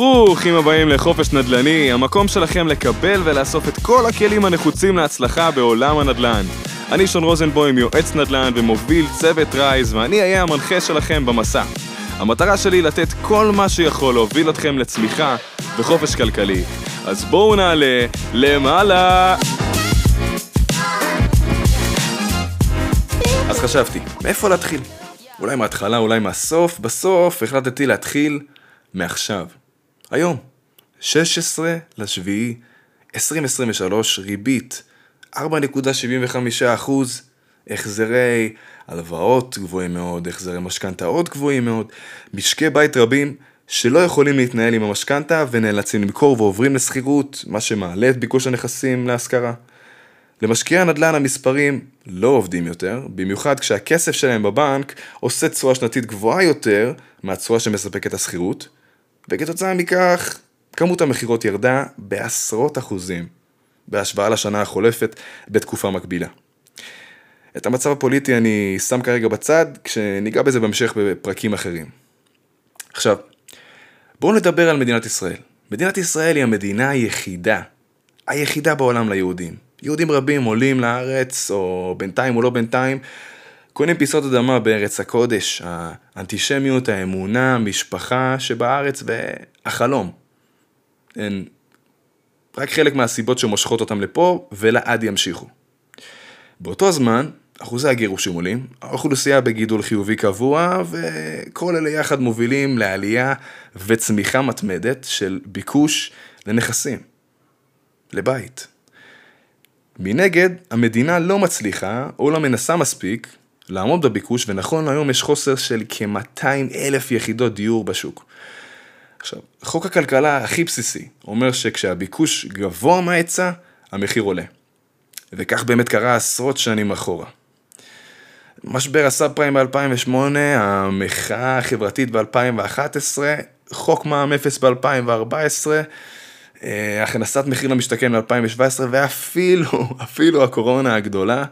ברוכים הבאים לחופש נדל"ני, המקום שלכם לקבל ולאסוף את כל הכלים הנחוצים להצלחה בעולם הנדל"ן. אני שון רוזנבוים, יועץ נדל"ן ומוביל צוות רייז, ואני אהיה המנחה שלכם במסע. המטרה שלי היא לתת כל מה שיכול להוביל אתכם לצמיחה וחופש כלכלי. אז בואו נעלה למעלה! אז חשבתי, מאיפה להתחיל? אולי מההתחלה, אולי מהסוף, בסוף החלטתי להתחיל מעכשיו. היום, 16 לשביעי 2023, ריבית 4.75 אחוז, החזרי הלוואות גבוהים מאוד, החזרי משכנתאות גבוהים מאוד, משקי בית רבים שלא יכולים להתנהל עם המשכנתה ונאלצים למכור ועוברים לשכירות, מה שמעלה את ביקוש הנכסים להשכרה. למשקיעי הנדל"ן המספרים לא עובדים יותר, במיוחד כשהכסף שלהם בבנק עושה תשואה שנתית גבוהה יותר מהתשואה שמספקת השכירות, וכתוצאה מכך כמות המכירות ירדה בעשרות אחוזים בהשוואה לשנה החולפת בתקופה מקבילה. את המצב הפוליטי אני שם כרגע בצד, כשניגע בזה בהמשך בפרקים אחרים. עכשיו, בואו נדבר על מדינת ישראל. מדינת ישראל היא המדינה היחידה, היחידה בעולם ליהודים. יהודים רבים עולים לארץ, או בינתיים או לא בינתיים, קונים פיסות אדמה בארץ הקודש, האנטישמיות, האמונה, המשפחה שבארץ והחלום. הן רק חלק מהסיבות שמושכות אותם לפה, ולעד ימשיכו. באותו זמן, אחוזי הגירושים עולים, האוכלוסייה בגידול חיובי קבוע, וכל אלה יחד מובילים לעלייה וצמיחה מתמדת של ביקוש לנכסים, לבית. מנגד, המדינה לא מצליחה, או לא מנסה מספיק, לעמוד בביקוש, ונכון להיום יש חוסר של כ-200 אלף יחידות דיור בשוק. עכשיו, חוק הכלכלה הכי בסיסי אומר שכשהביקוש גבוה מההיצע, המחיר עולה. וכך באמת קרה עשרות שנים אחורה. משבר הסאב פריים ב-2008, המחאה החברתית ב-2011, חוק מע"מ אפס ב-2014, אה, הכנסת מחיר למשתכן ב-2017, ואפילו, אפילו הקורונה הגדולה,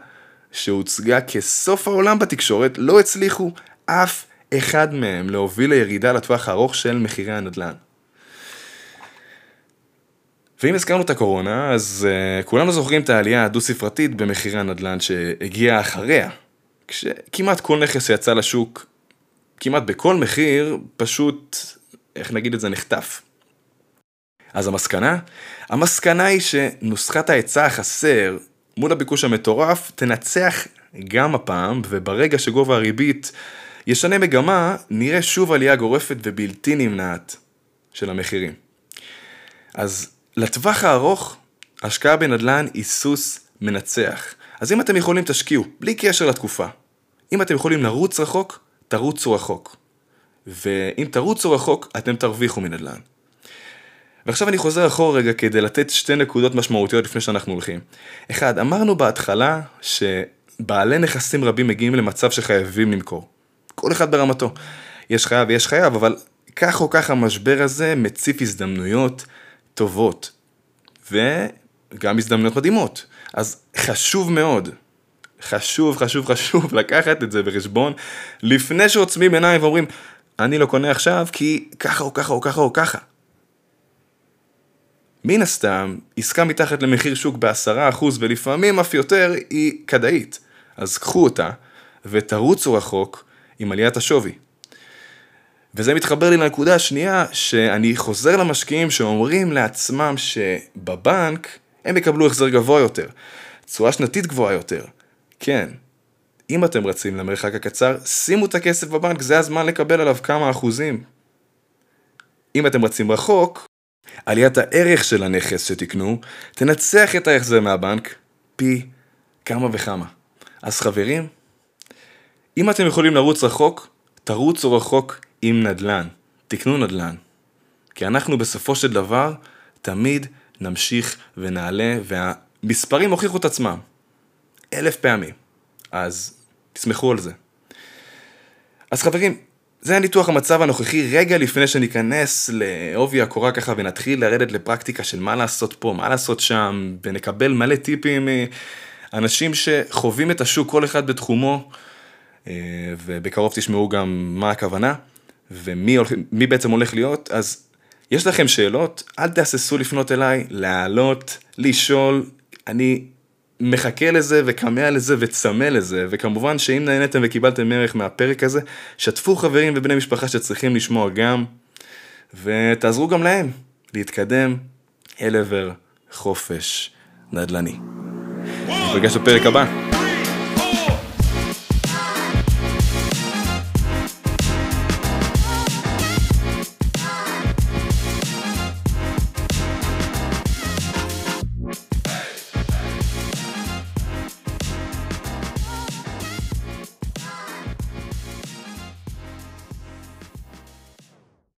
שהוצגה כסוף העולם בתקשורת, לא הצליחו אף אחד מהם להוביל לירידה לטווח הארוך של מחירי הנדל"ן. ואם הזכרנו את הקורונה, אז uh, כולנו זוכרים את העלייה הדו-ספרתית במחירי הנדל"ן שהגיעה אחריה, כשכמעט כל נכס שיצא לשוק, כמעט בכל מחיר, פשוט, איך נגיד את זה, נחטף. אז המסקנה? המסקנה היא שנוסחת ההיצע החסר מול הביקוש המטורף תנצח גם הפעם, וברגע שגובה הריבית ישנה מגמה, נראה שוב עלייה גורפת ובלתי נמנעת של המחירים. אז לטווח הארוך, השקעה בנדל"ן היא סוס מנצח. אז אם אתם יכולים תשקיעו, בלי קשר לתקופה. אם אתם יכולים לרוץ רחוק, תרוצו רחוק. ואם תרוצו רחוק, אתם תרוויחו מנדל"ן. ועכשיו אני חוזר אחורה רגע כדי לתת שתי נקודות משמעותיות לפני שאנחנו הולכים. אחד, אמרנו בהתחלה שבעלי נכסים רבים מגיעים למצב שחייבים למכור. כל אחד ברמתו. יש חייב ויש חייב, אבל כך או כך המשבר הזה מציף הזדמנויות טובות. וגם הזדמנויות מדהימות. אז חשוב מאוד, חשוב, חשוב, חשוב לקחת את זה בחשבון, לפני שעוצמים עיניים ואומרים, אני לא קונה עכשיו כי ככה או ככה או ככה או ככה. מן הסתם, עסקה מתחת למחיר שוק בעשרה אחוז ולפעמים אף יותר היא כדאית. אז קחו אותה ותרוצו רחוק עם עליית השווי. וזה מתחבר לי לנקודה השנייה, שאני חוזר למשקיעים שאומרים לעצמם שבבנק הם יקבלו החזר גבוה יותר, תשואה שנתית גבוהה יותר. כן, אם אתם רצים למרחק הקצר, שימו את הכסף בבנק, זה הזמן לקבל עליו כמה אחוזים. אם אתם רצים רחוק, עליית הערך של הנכס שתקנו תנצח את ההחזר מהבנק פי כמה וכמה. אז חברים, אם אתם יכולים לרוץ רחוק, תרוצו רחוק עם נדל"ן. תקנו נדל"ן. כי אנחנו בסופו של דבר תמיד נמשיך ונעלה, והמספרים הוכיחו את עצמם. אלף פעמים. אז תסמכו על זה. אז חברים, זה הניתוח המצב הנוכחי רגע לפני שניכנס לעובי הקורה ככה ונתחיל לרדת לפרקטיקה של מה לעשות פה, מה לעשות שם, ונקבל מלא טיפים מאנשים שחווים את השוק כל אחד בתחומו, אה, ובקרוב תשמעו גם מה הכוונה, ומי הולך, בעצם הולך להיות, אז יש לכם שאלות? אל תהססו לפנות אליי, להעלות, לשאול. אני מחכה לזה וכמה לזה וצמא לזה, וכמובן שאם נהניתם וקיבלתם ערך מהפרק הזה, שתפו חברים ובני משפחה שצריכים לשמוע גם, ותעזרו גם להם להתקדם אל עבר חופש נדל"ני. נפגש בפרק הבא.